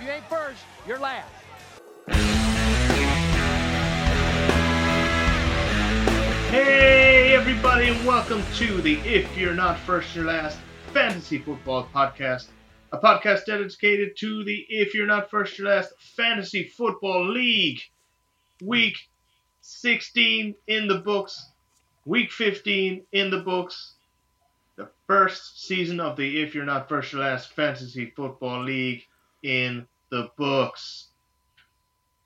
If you ain't first, you're last. Hey, everybody, and welcome to the If You're Not First, You're Last Fantasy Football Podcast. A podcast dedicated to the If You're Not First, You're Last Fantasy Football League. Week 16 in the books, week 15 in the books. The first season of the If You're Not First, You're Last Fantasy Football League in the books.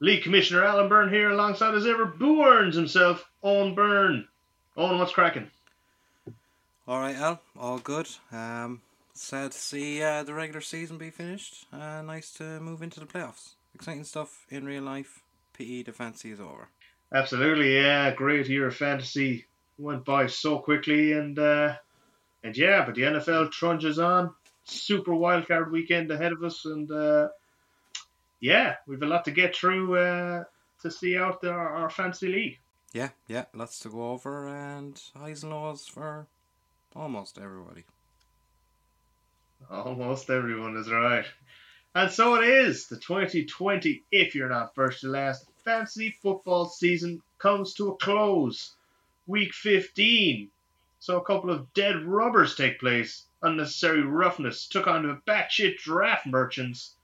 League Commissioner Alan Byrne here, alongside as ever, Boo Earns himself, Owen Byrne. Owen, what's cracking? All right, Al. All good. Um, sad to see uh, the regular season be finished. Uh, nice to move into the playoffs. Exciting stuff in real life. PE, the fancy is over. Absolutely, yeah. Great year of fantasy went by so quickly, and uh, and yeah, but the NFL trudges on. Super wildcard weekend ahead of us, and uh, yeah, we've a lot to get through uh, to see out the, our, fantasy league. Yeah, yeah, lots to go over and highs and lows for almost everybody. Almost everyone is right. And so it is. The 2020, if you're not first to last, fantasy football season comes to a close. Week 15. So a couple of dead rubbers take place. Unnecessary roughness took on the batshit draft merchants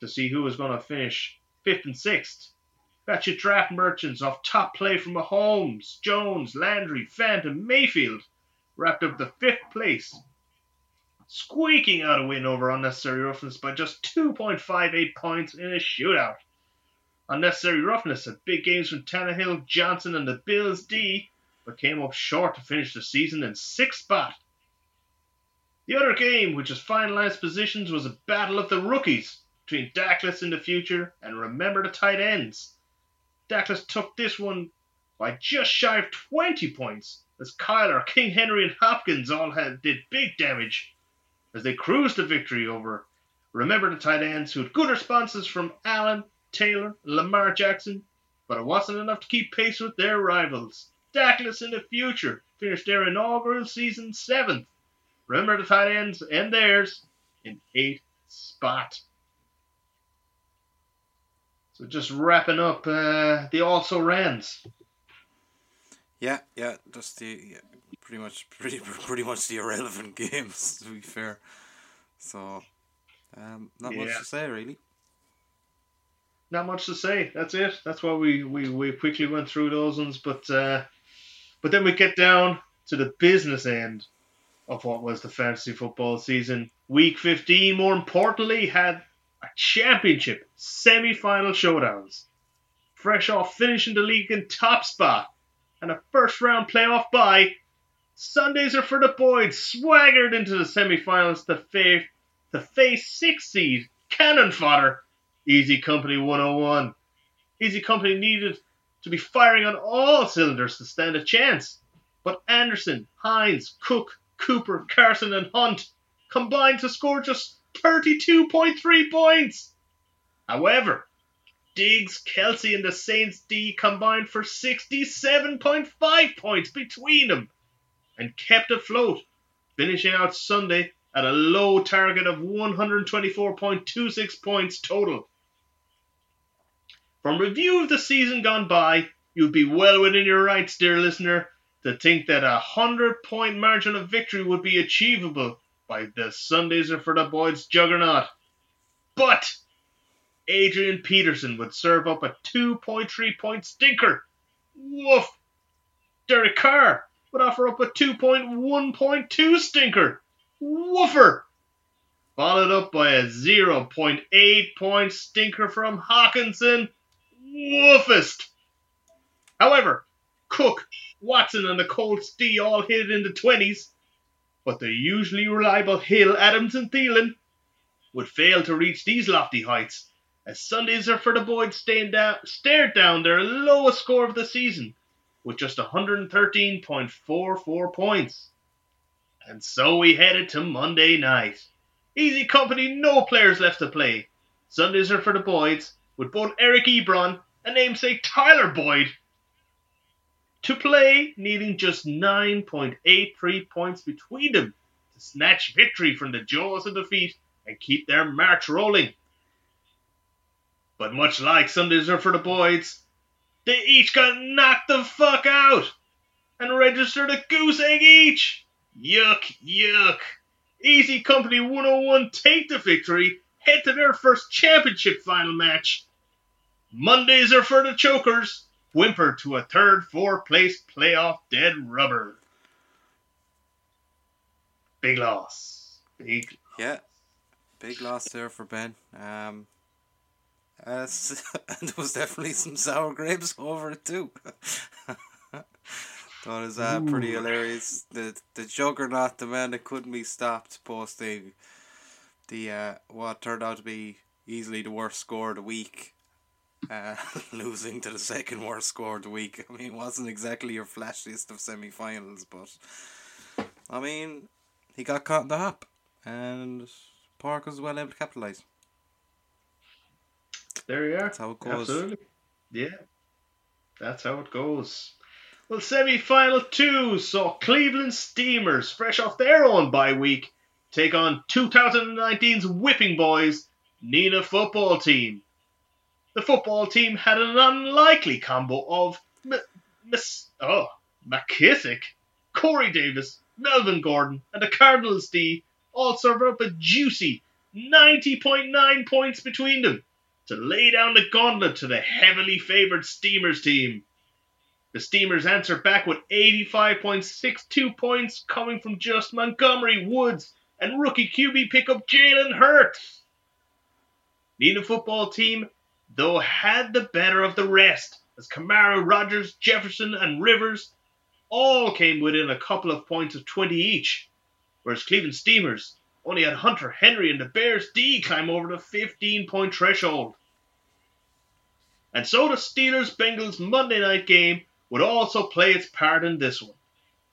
to see who was going to finish fifth and sixth. Batshit draft merchants off top play from Mahomes, Jones, Landry, Phantom, Mayfield wrapped up the fifth place squeaking out a win over unnecessary roughness by just 2.58 points in a shootout. Unnecessary roughness had big games from Tannehill, Johnson, and the Bills D, but came up short to finish the season in sixth spot. The other game, which has finalized positions, was a battle of the rookies between Dackless in the future and Remember the Tight Ends. Dackless took this one by just shy of 20 points, as Kyler, King Henry, and Hopkins all had did big damage as they cruised to victory over Remember the tight ends who had good responses from Allen, Taylor, Lamar Jackson, but it wasn't enough to keep pace with their rivals. Dackless in the future finished their inaugural season seventh. Remember the tight ends and theirs in eighth spot. So just wrapping up uh, the also rans. Yeah, yeah, just the yeah, pretty much pretty pretty much the irrelevant games to be fair. So, um, not much to say really. not much to say. That's it. That's why we, we, we quickly went through those ones. But uh, but then we get down to the business end of what was the fantasy football season. Week 15, more importantly, had championship semi-final showdowns. Fresh off finishing the league in top spot and a first round playoff bye, Sundays are for the boys. Swaggered into the semi-finals to face to face six seed cannon fodder Easy Company 101. Easy Company needed to be firing on all cylinders to stand a chance. But Anderson, Hines, Cook, Cooper, Carson, and Hunt combined to score just 32.3 points. However, Diggs, Kelce, and the Saints D combined for 67.5 points between them and kept afloat, finishing out Sunday at a low target of 124.26 points total. From review of the season gone by, you'd be well within your rights, dear listener, to think that a 100 point margin of victory would be achievable by the Sundays are for the boys juggernaut. But Adrian Peterson would serve up a 2.3 point stinker. Woof! Derek Carr would offer up a 2.1.2 stinker. Woofer! Followed up by a 0.8 point stinker from Hockenson. Woofest! However, Cook, Watson, and the Colts D all hit it in the 20s, but the usually reliable Hill, Adams, and Thielen would fail to reach these lofty heights, as Sundays are for the down, stared down their lowest score of the season with just 113.44 points. And so we headed to Monday night. Easy company, no players left to play. Sundays are for the boys, with both Eric Ebron and namesake Tyler Boyd to play, needing just 9.83 points between them to snatch victory from the jaws of defeat and keep their march rolling. But much like Sundays are for the boys, they each got knocked the fuck out and registered a goose egg each. Yuck, yuck. Easy Company 101 take the victory, head to their first championship final match. Mondays are for the chokers, whimper to a third, fourth place playoff dead rubber. Big loss. Big. Yeah, big loss there for Ben. Um, uh, and there was definitely some sour grapes over it too. Thought it was uh, pretty Ooh. hilarious. The the juggernaut, the man that couldn't be stopped, posting the uh, what turned out to be easily the worst score of the week, uh, losing to the second worst score of the week. I mean, it wasn't exactly your flashiest of semi-finals, but I mean, he got caught in the hop, and Park was well able to capitalise. There you are. That's how it goes. Absolutely. Yeah. That's how it goes. Well, semi final two saw Cleveland Steamers, fresh off their own bye week, take on 2019's whipping boys, Nina football team. The football team had an unlikely combo of M- Miss oh, McKissic, Corey Davis, Melvin Gordon, and the Cardinals D all serve up a juicy 90.9 points between them to lay down the gauntlet to the heavily favoured Steamers team. The Steamers answer back with 85.62 points coming from just Montgomery Woods and rookie QB pickup Jalen Hurts. Nina football team, though, had the better of the rest as Kamara, Rodgers, Jefferson, and Rivers all came within a couple of points of 20 each, whereas Cleveland Steamers only had Hunter Henry and the Bears D climb over the 15 point threshold. And so the Steelers Bengals Monday night game would also play its part in this one.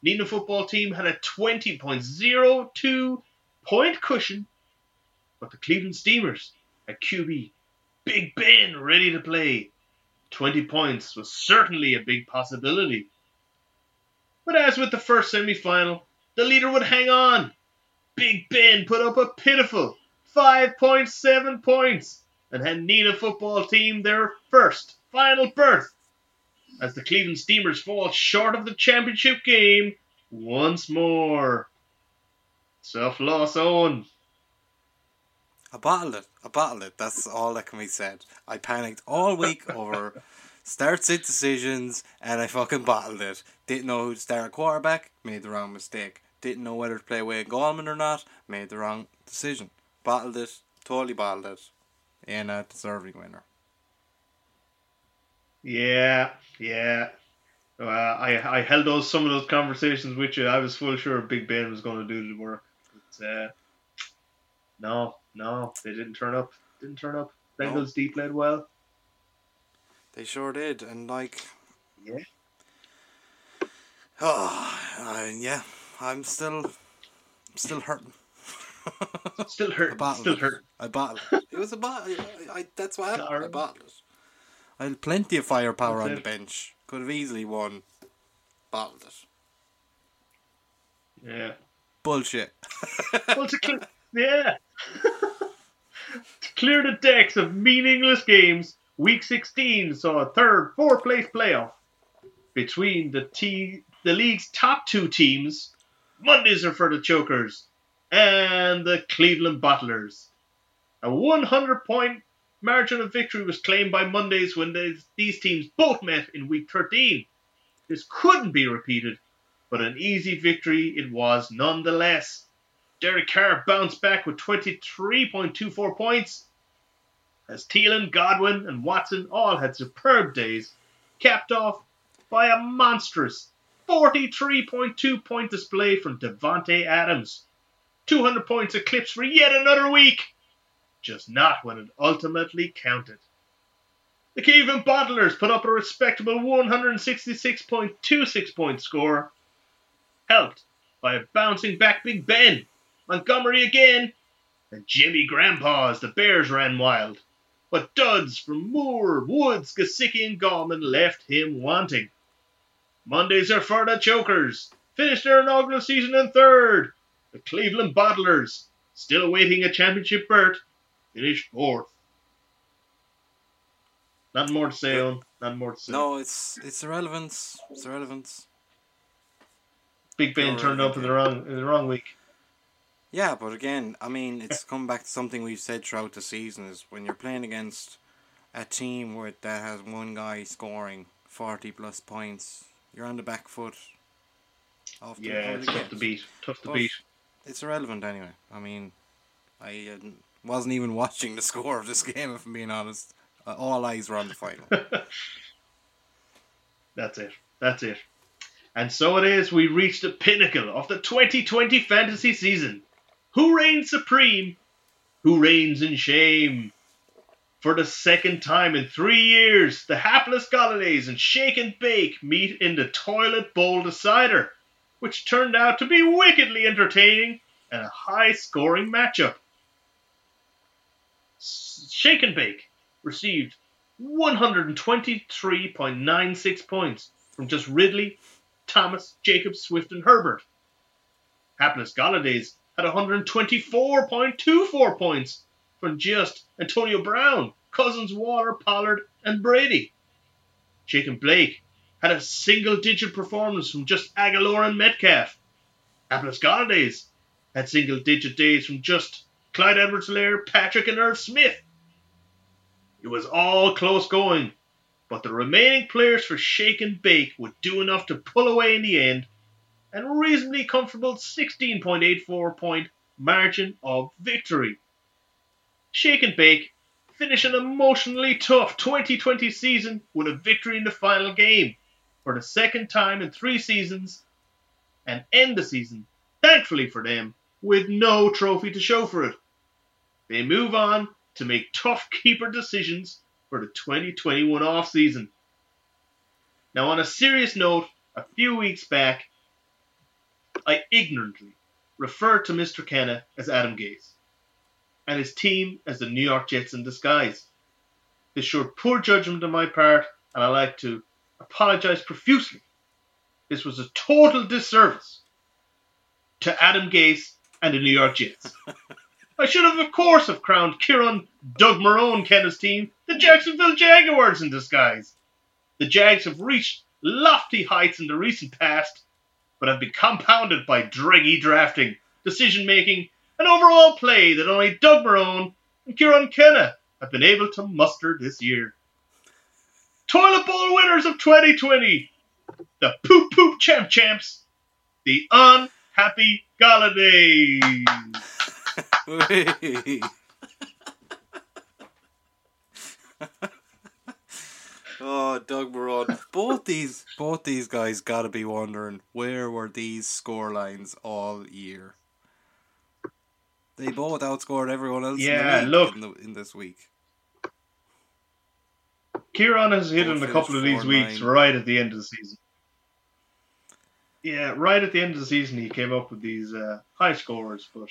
Nina football team had a 20.02 point cushion, but the Cleveland Steamers had QB Big Ben ready to play. 20 points was certainly a big possibility. But as with the first semi final, the leader would hang on. Big Ben put up a pitiful 5.7 points and had Nina football team their first final berth as the Cleveland Steamers fall short of the championship game once more. Tough loss, Owen. I bottled it. I bottled it. That's all that can be said. I panicked all week over start sit decisions and I fucking bottled it. Didn't know who to start quarterback, made the wrong mistake. Didn't know whether to play Wayne Gallman or not, made the wrong decision. Bottled it, totally bottled it. And a deserving winner. Yeah, yeah. Uh, I I held those some of those conversations with you. I was full sure Big Ben was going to do the work. But, uh, no, no, they didn't turn up. Didn't turn up. Bengals deep played well. They sure did, and like Yeah. Oh, uh, yeah. I'm still, I'm still hurting. Still I hurt. Still it. hurt. I bottled it. It was a bottle. I, I, that's what happened. I Sorry. bottled it. I had plenty of firepower That's on the bench. Could have easily won. Bottled it. Yeah. Bullshit. Well, to clear, yeah. to clear the decks of meaningless games, Week 16 saw a third, fourth place playoff between the t- the league's top two teams. Mondays are for the Chokers and the Cleveland Bottlers. A 100 point margin of victory was claimed by Mondays when these, these teams both met in Week 13. This couldn't be repeated, but an easy victory it was nonetheless. Derek Carr bounced back with 23.24 points, as Thielen, Godwin, and Watson all had superb days, capped off by a monstrous 43.2 point display from Davante Adams. 200 points eclipsed for yet another week, just not when it ultimately counted. The Cleveland Bottlers put up a respectable 166.26 point score, helped by a bouncing back Big Ben, Montgomery again, and Jimmy Grandpa as the Bears ran wild. But duds from Moore, Woods, Gesicki, and Gallman left him wanting. Mondays are for the Chokers. Finished their inaugural season in third. The Cleveland Bottlers, still awaiting a championship berth, finished fourth. Nothing more to say on. Nothing more to say. No, it's it's irrelevance. It's irrelevance. Big Ben turned up in the wrong in the wrong week. Yeah, but again, I mean, it's come back to something we've said throughout the season is when you're playing against a team where that has one guy scoring forty plus points, you're on the back foot. Of the, Yeah, it's tough to beat. Tough to But beat. It's irrelevant anyway. I mean, I uh, wasn't even watching the score of this game, if I'm being honest. Uh, all eyes were on the final. That's it. That's it. And so it is, we reached the pinnacle of the 2020 fantasy season. Who reigns supreme? Who reigns in shame? For the second time in three years, the hapless Galladay and Shake and Bake meet in the Toilet Bowl Decider, which turned out to be wickedly entertaining and a high scoring matchup. Shake and Bake received 123.96 points from just Ridley, Thomas, Jacob, Swift, and Herbert. Hapless Galladay had 124.24 points from just Antonio Brown, Cousins, Waller, Pollard, and Brady. And Blake had a single digit performance from just Aguilar and Metcalf. Hapless Galladay had single digit days from just Clyde Edwards-Helaire, Patrick, and Irv Smith. It was all close going, but the remaining players for Shake and Bake would do enough to pull away in the end, and reasonably comfortable 16.84 point margin of victory. Shake and Bake finish an emotionally tough 2020 season with a victory in the final game for the second time in three seasons, and end the season, thankfully for them, with no trophy to show for it. They move on to make tough keeper decisions for the 2021 off season. Now, on a serious note, a few weeks back, I ignorantly referred to Mr. Kenna as Adam Gase and his team as the New York Jets in disguise. This showed poor judgment on my part, and I like to apologize profusely. This was a total disservice to Adam Gase and the New York Jets. I should have, of course, have crowned Kieran Doug Marrone Kenna's team the Jacksonville Jaguars in disguise. The Jags have reached lofty heights in the recent past, but have been compounded by draggy drafting, decision making, and overall play that only Doug Marrone and Kieran Kenna have been able to muster this year. Toilet Bowl winners of 2020, the Poop Poop Champ Champs, the Unhappy Galladay. oh, Doug Marrone. Both these both these guys gotta be wondering where were these score lines all year. They both outscored everyone else Yeah, in, the look. in, the, in this week. Kieran has hit in a couple of these weeks 4-9. right at the end of the season. Yeah, right at the end of the season, he came up with these uh, high scores, but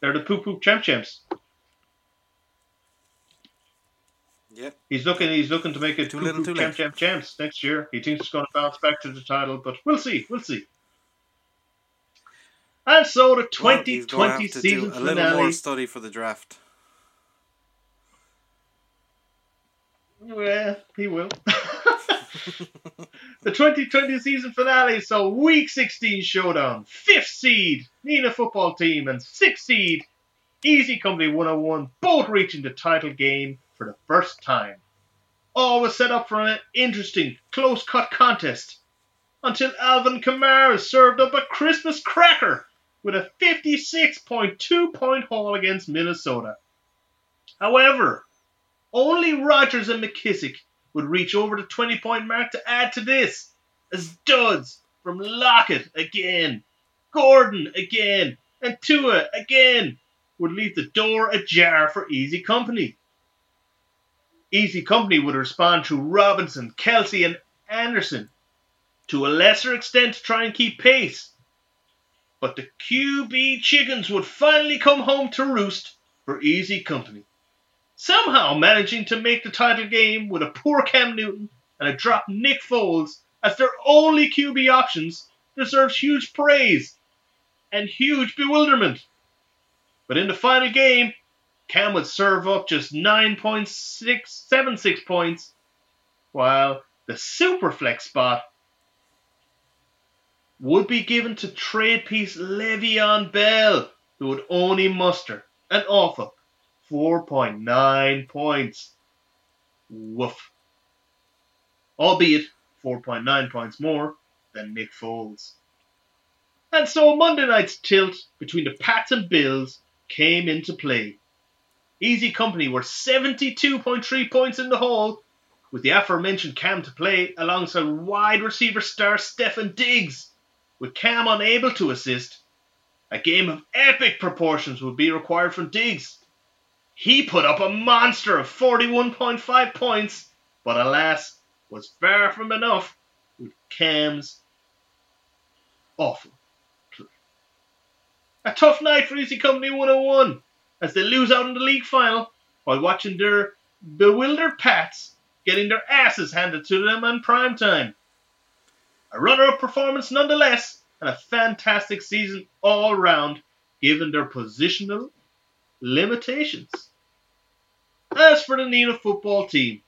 they're the poop poop champ champs. Yep. He's looking. He's looking to make it Too little, too champ late. champ champs next year. He thinks it's going to bounce back to the title, but we'll see. We'll see. And so the Well, he's gonna 2020 have to season do a little finale. more study for the draft. Well, he will. the 2020 season finale, so week 16 showdown. Fifth seed, Nina football team, and sixth seed, Easy Company 101, both reaching the title game for the first time. All was set up for an interesting, close cut contest until Alvin Kamara served up a Christmas cracker with a 56.2 point haul against Minnesota. However, only Rodgers and McKissic would reach over the 20 point mark to add to this, as duds from Lockett again, Gordon again, and Tua again would leave the door ajar for Easy Company. Easy Company would respond to Robinson, Kelce, and Anderson to a lesser extent to try and keep pace. But the QB chickens would finally come home to roost for Easy Company somehow managing to make the title game with a poor Cam Newton and a drop Nick Foles as their only QB options deserves huge praise and huge bewilderment. But in the final game, Cam would serve up just 9.676 points, while the Superflex spot would be given to trade piece Le'Veon Bell, who would only muster an awful 4.9 points. Woof. Albeit 4.9 points more than Nick Foles. And so Monday night's tilt between the Pats and Bills came into play. Easy Company were 72.3 points in the hole, with the aforementioned Cam to play alongside wide receiver star Stefon Diggs. With Cam unable to assist, a game of epic proportions would be required from Diggs. He put up a monster of 41.5 points, but alas, was far from enough with Cam's awful play. A tough night for Easy Company 101 as they lose out in the league final while watching their bewildered Pats getting their asses handed to them on prime time. A runner-up performance nonetheless, and a fantastic season all round, given their positional limitations. As for the Nina football team,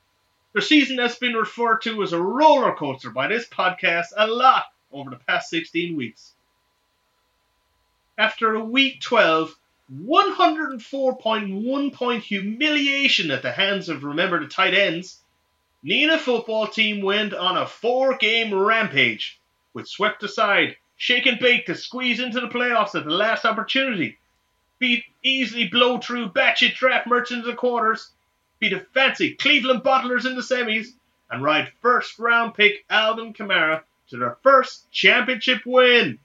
their season has been referred to as a roller coaster by this podcast a lot over the past 16 weeks. After a week 12, 104.1 point humiliation at the hands of remember the tight ends, Nina football team went on a four game rampage, which swept aside, shake and bake to squeeze into the playoffs at the last opportunity. Beat easily blow through batshit draft merchants of quarters, beat a fancy Cleveland bottlers in the semis, and ride first round pick Alvin Kamara to their first championship win.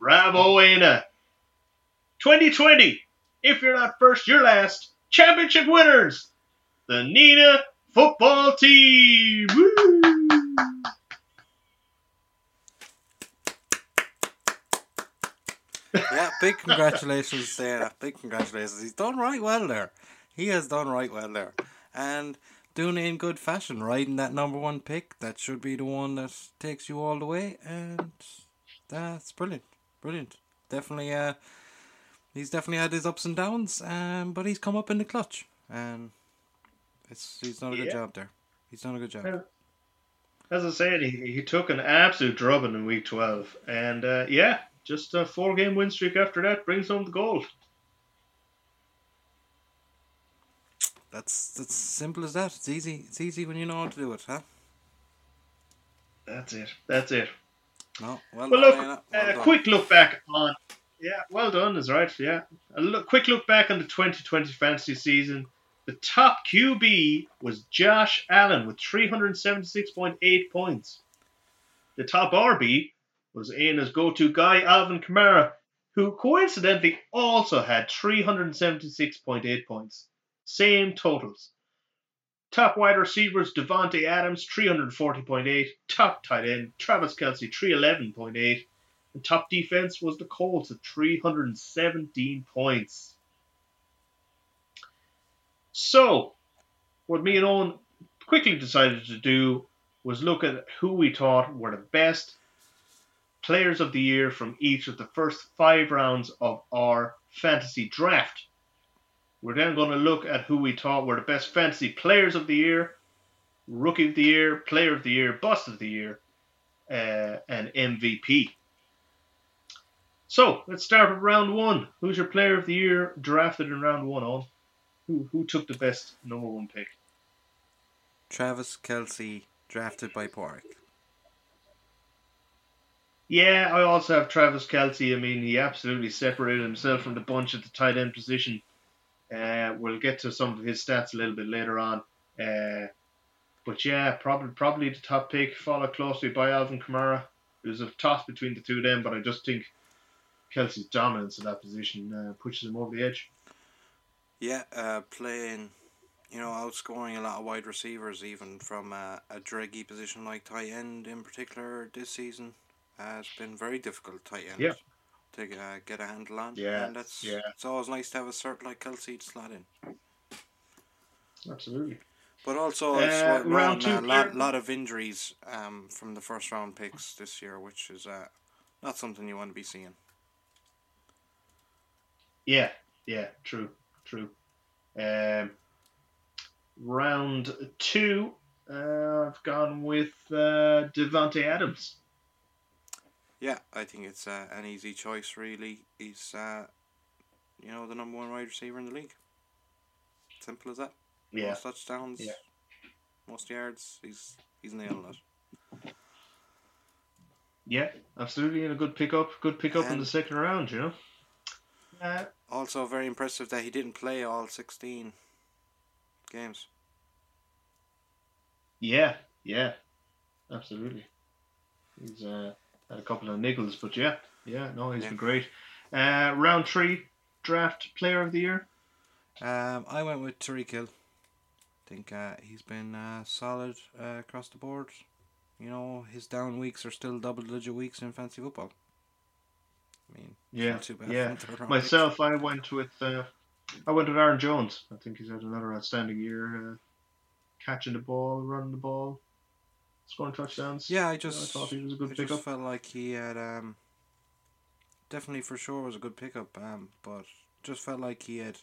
Bravo, Ana. 2020, if you're not first, you're last. Championship winners, the Nina football team. Woo! yeah, big congratulations there. Big congratulations. He's done right well there. He has done right well there. And doing it in good fashion, riding that number one pick. That should be the one that takes you all the way. And that's brilliant. Brilliant. Definitely, uh, he's definitely had his ups and downs, um, but he's come up in the clutch. And it's he's done a good Yeah. job there. He's done a good job. Yeah. As I said, he, he took an absolute drubbing in week 12. And uh, yeah, just a four game win streak after that brings home the gold. That's that's simple as that. It's easy. It's easy when you know how to do it, huh? That's it. That's it. No, well, Well, done, look, Anna. Well a quick look back on. Yeah, well done, is right. Yeah, a look, quick look back on the 2020 fantasy season. The top QB was Josh Allen with 376.8 points. The top RB was Ana's go-to guy Alvin Kamara, who coincidentally also had 376.8 points. Same totals. Top wide receivers Davante Adams 340.8, top tight end Travis Kelce 311.8, and top defense was the Colts at 317 points. So, what me and Owen quickly decided to do was look at who we thought were the best players of the year from each of the first five rounds of our fantasy draft. We're then going to look at who we thought were the best fantasy players of the year, rookie of the year, player of the year, bust of the year, uh, and MVP. So let's start with round one. Who's your player of the year drafted in round one? On who who took the best number one pick? Travis Kelce drafted by Porrick. Yeah, I also have Travis Kelce. I mean, he absolutely separated himself from the bunch at the tight end position. Uh, we'll get to some of his stats a little bit later on. Uh, but yeah, probably probably the top pick, followed closely by Alvin Kamara. It was a toss between the two of them, but I just think Kelce's dominance in that position uh, pushes him over the edge. Yeah, uh, playing, you know, outscoring a lot of wide receivers, even from uh, a draggy position like tight end in particular this season, has been very difficult tight end Yeah. to uh, get a handle on. Yeah, and that's yeah. it's always nice to have a cert like Kelce to slot in. Absolutely. But also, Uh, it's round round two a lot, lot of injuries um, from the first round picks this year, which is uh, not something you want to be seeing. Yeah, yeah, true, true. Um, round two, uh, I've gone with uh, Davante Adams. Yeah, I think it's uh, an easy choice. Really, he's uh, you know the number one wide receiver in the league. Simple as that. Yeah, Most touchdowns. Yeah. Most yards. He's he's nailing it. yeah, absolutely, and a good pickup. Good pickup in the second round. You know. Uh, Also, very impressive that he didn't play all sixteen games. yeah, yeah, absolutely. He's uh, had a couple of niggles, but yeah, yeah, no, he's Yeah. been great. Uh, round three, draft player of the year. Um, I went with Tyreek Hill. think uh, he's been uh, solid uh, across the board. You know, his down weeks are still double digit weeks in fancy football. I mean, Yeah, not too bad yeah. from third round Myself, I went with uh, I went with Aaron Jones. I think he's had another outstanding year, uh, catching the ball, running the ball, scoring touchdowns. Yeah, I I just thought he was a good I pickup. just felt like he had um, definitely for sure was a good pickup. Um, but just felt like he had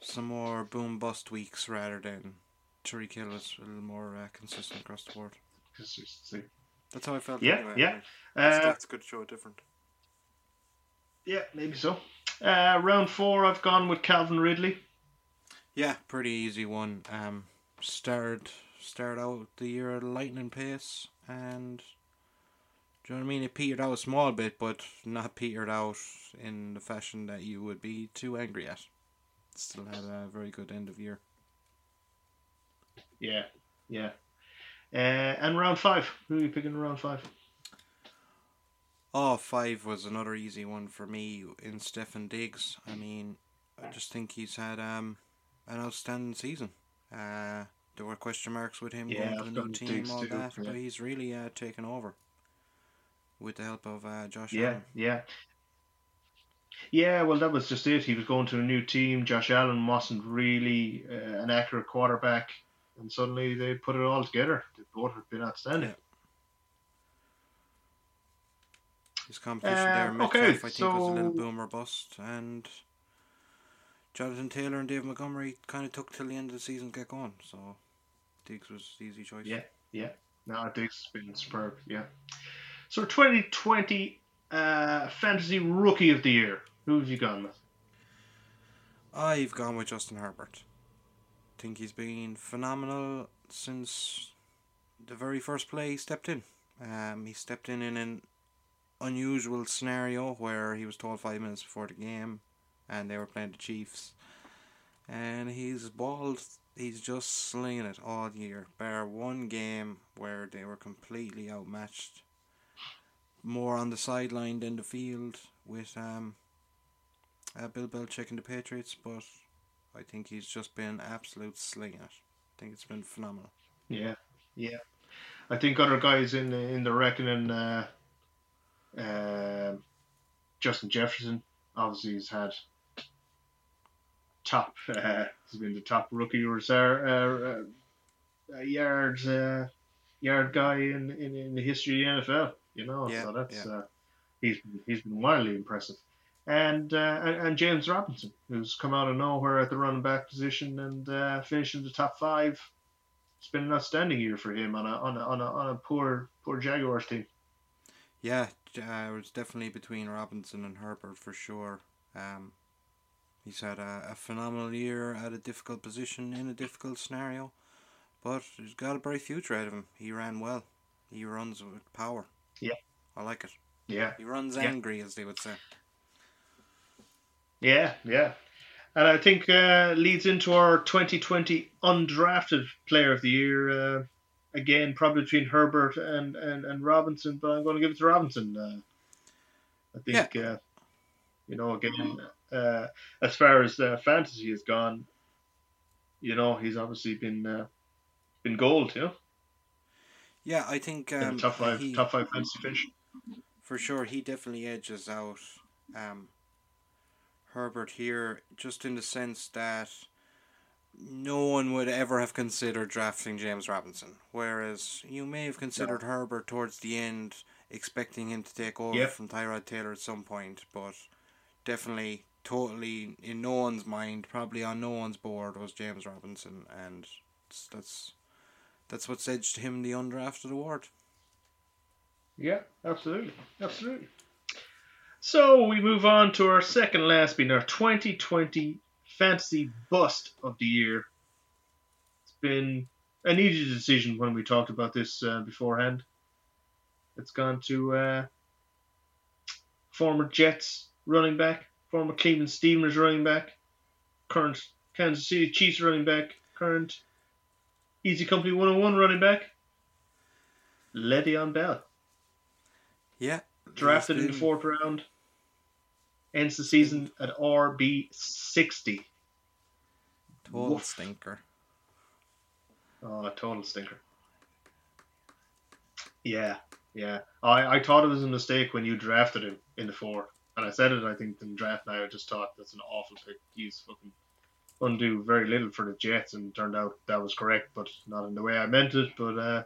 some more boom bust weeks rather than Tyreek Hill was a little more uh, consistent across the board. Consistency. That's how I felt. Yeah, anyway. yeah. His Uh, stats could show different. yeah, maybe so. Uh, round four, I've gone with Calvin Ridley. Yeah, pretty easy one. Um, started started out the year at a lightning pace, and do you know what I mean? It petered out a small bit, but not petered out in the fashion that you would be too angry at. Still had a very good end of year. Yeah, yeah. Uh, and round five, who are you picking in round five? Oh, five was another easy one for me in Stefon Diggs. I mean, I just think he's had um an outstanding season. Uh, there were question marks with him Yeah, going to the new team, Diggs all too, that, yeah. but he's really uh, taken over with the help of uh, Josh Yeah, Allen. yeah. Yeah, well, that was just it. He was going to a new team. Josh Allen wasn't really uh, an accurate quarterback, and suddenly they put it all together. They both have been outstanding. Yeah. His competition Uh, there, Metcalf, okay, I think, was a little so- boomer bust, and Jonathan Taylor and Dave Montgomery kind of took till the end of the season to get going. So Diggs was the easy choice. Yeah, yeah. No, Diggs has been superb. Yeah. So 2020 uh, fantasy rookie of the year. Who have you gone with? I've gone with Justin Herbert. Think he's been phenomenal since the very first play he stepped in. Um, he stepped in in an unusual scenario where he was told five minutes before the game, and they were playing the Chiefs, and he's balled. He's just slinging it all year, bar one game where they were completely outmatched. More on the sideline than the field with um, uh, Bill Belichick and the Patriots, but I think he's just been absolute slinging it. I think it's been phenomenal. Yeah, yeah. I think other guys in the, in the reckoning, uh, uh, Justin Jefferson, obviously has had top. Uh, he's been the top rookie reserve, uh, uh, yard uh, yard guy in, in, in the history of the NFL. You know, Yeah, so that's yeah. uh, he's he's been wildly impressive. And, uh, and James Robinson, who's come out of nowhere at the running back position and uh, finished in the top five it's been an outstanding year for him on a on a on a, on a poor poor Jaguars team. Yeah, uh, it was definitely between Robinson and Herbert for sure. Um, he's had a, a phenomenal year at a difficult position in a difficult scenario, but he's got a bright future ahead of him. He ran well. He runs with power. Yeah. I like it. Yeah, He runs Yeah. angry, as they would say. Yeah, yeah. And I think uh, leads into our 2020 undrafted player of the year. Uh, again, probably between Herbert and, and, and Robinson, but I'm going to give it to Robinson. Uh, I think, uh, you know, again, uh, as far as uh, fantasy has gone, you know, he's obviously been uh, been gold, you know, Yeah, I think in um, top five he, top five fantasy finish. for sure he definitely edges out um, Herbert here, just in the sense that no one would ever have considered drafting James Robinson, whereas you may have considered Herbert towards the end, expecting him to take over Yep. from Tyrod Taylor at some point, but definitely totally in no one's mind, probably on no one's board, was James Robinson, and that's that's what's edged him the undrafted award. Yeah, absolutely, absolutely. So we move on to our second last being our 2020 fantasy bust of the year. It's been an easy decision when we talked about this uh, beforehand. It's gone to uh, former Jets running back, former Cleveland Steelers running back, current Kansas City Chiefs running back, current Easy Company 101 running back, Le'Veon Bell. Yeah. Drafted in the fourth round. Ends the season at RB 60. Total Woof. stinker. Oh, total stinker. Yeah, yeah. I, I thought it was a mistake when you drafted him in the four, And I said it, I think, in draft now. I just thought that's an awful pick. He's fucking undo very little for the Jets, and turned out that was correct, but not in the way I meant it. But uh,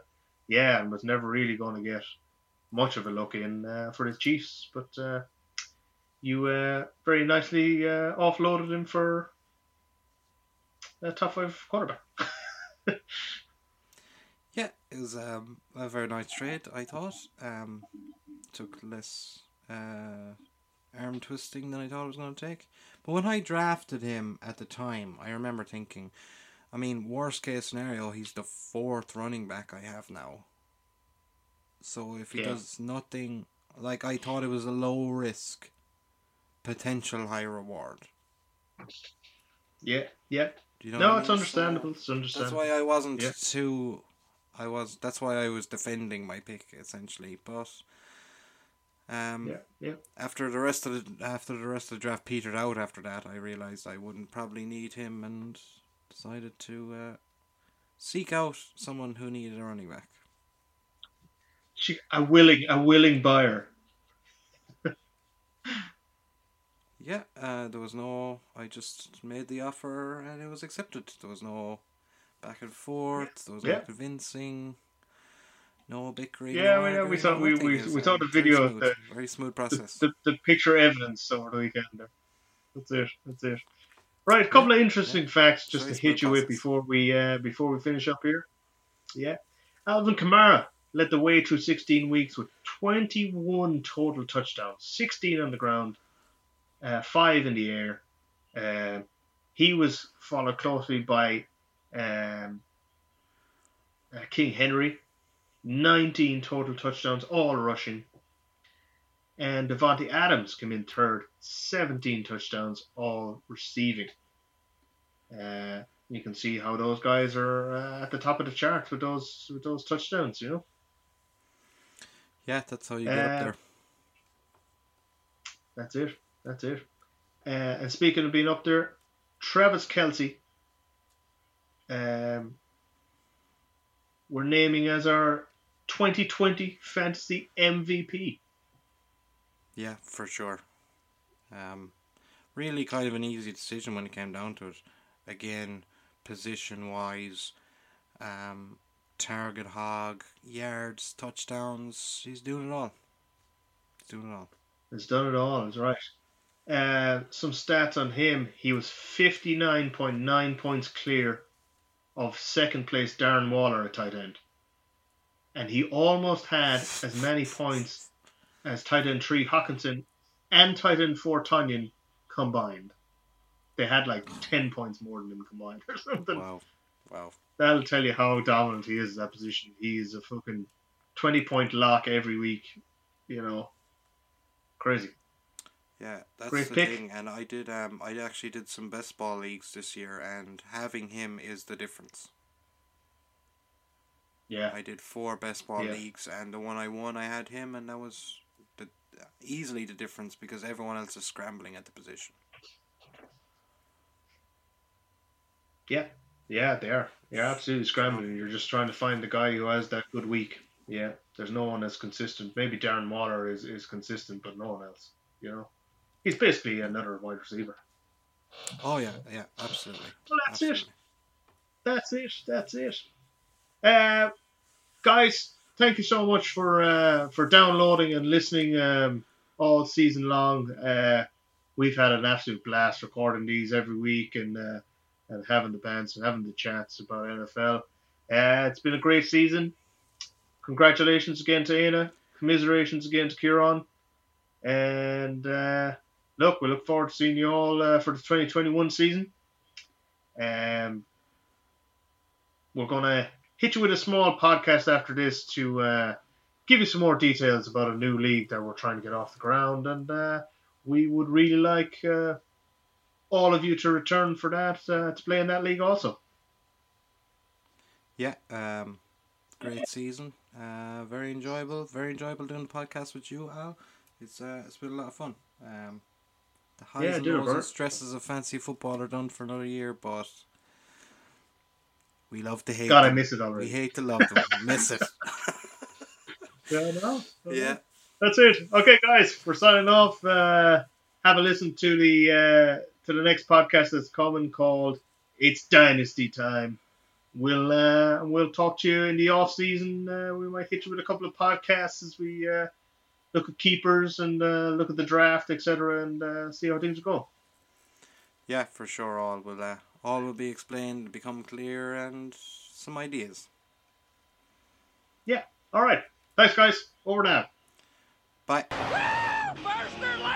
yeah, and was never really going to get much of a look in uh, for the Chiefs. But uh, you uh, very nicely uh, offloaded him for a top five quarterback. yeah, it was um, a very nice trade, I thought. Um, took less uh, arm twisting than I thought it was going to take. But when I drafted him at the time, I remember thinking, I mean, worst case scenario, he's the fourth running back I have now. So if he yeah. does nothing, like I thought it was a low risk, potential high reward. Yeah, yeah. You know no, it's mean? understandable. It's understandable. That's why I wasn't yeah. too. I was. That's why I was defending my pick essentially, but. Um, yeah, yeah. After the rest of the after the rest of the draft petered out, after that, I realized I wouldn't probably need him, and decided to uh, seek out someone who needed a running back. A willing, a willing buyer. yeah, uh, there was no. I just made the offer and it was accepted. There was no back and forth. There was yeah. no convincing. No bickering. Yeah, no yeah, we saw we, we, we saw the video of the very smooth process. The, the, the, picture evidence over the weekend. There. That's it. That's it. Right, a couple yeah, of interesting yeah. facts just very to hit you process. with before we uh, before we finish up here. Yeah, Alvin Kamara led the way through 16 weeks with 21 total touchdowns, 16 on the ground, uh, five in the air. Uh, he was followed closely by um, uh, King Henry 19 total touchdowns, all rushing. And Davante Adams came in third, 17 touchdowns, all receiving. Uh, you can see how those guys are uh, at the top of the chart with those with those touchdowns. You know. Yeah, that's how you get uh, up there. That's it. That's it. Uh, and speaking of being up there, Travis Kelce. Um, we're naming as our 2020 fantasy MVP. Yeah, for sure. Um, really kind of an easy decision when it came down to it. Again, position wise, um, target hog, yards, touchdowns. He's doing it all. He's doing it all. He's done it all. That's right. Uh, some stats on him. He was 59.9 points clear of second place Darren Waller at tight end and he almost had as many points as tight end three Hockenson and tight end four Tonyan combined. They had like ten points more than him combined or something. Wow, wow. That'll tell you how dominant he is in that position. He's a fucking twenty point lock every week. You know, crazy. Yeah, that's Great the pick. thing. And I did um I actually did some best ball leagues this year, and having him is the difference. Yeah. I did four best ball yeah. leagues, and the one I won, I had him, and that was the easily the difference because everyone else is scrambling at the position. Yeah, yeah, they are. You're absolutely scrambling. You're just trying to find the guy who has that good week. Yeah, there's no one that's consistent. Maybe Darren Waller is, is consistent, but no one else. You know, he's basically another wide receiver. Oh yeah, yeah, absolutely. Well, that's absolutely. it. That's it. That's it. Uh, guys, thank you so much for uh, for downloading and listening um, all season long. Uh, we've had an absolute blast recording these every week and uh, and having the bands and having the chats about NFL. Uh, it's been a great season. Congratulations again to Aina. Commiserations again to Kieran. And uh, look, we look forward to seeing you all uh, for the 2021 season. Um, we're going to hit you with a small podcast after this to uh, give you some more details about a new league that we're trying to get off the ground. And uh, we would really like uh, all of you to return for that, uh, to play in that league also. Yeah, um, great season. Uh, very enjoyable. Very enjoyable doing the podcast with you, Al. It's uh, it's been a lot of fun. Um, the highs Yeah, and lows and stresses of fancy football are done for another year, but we love to hate. God, I miss it already. We hate to love them. miss it. Yeah, I know. I know. yeah. That's it. Okay, guys, we're signing off. Uh, have a listen to the uh, to the next podcast that's coming called "It's Dynasty Time." We'll uh, we'll talk to you in the off season. Uh, we might hit you with a couple of podcasts as we uh, look at keepers and uh, look at the draft, etc., and uh, see how things go. Yeah, for sure. All will uh, all will be explained, become clear, and some ideas. Yeah. All right. Thanks, guys. Over now. Bye.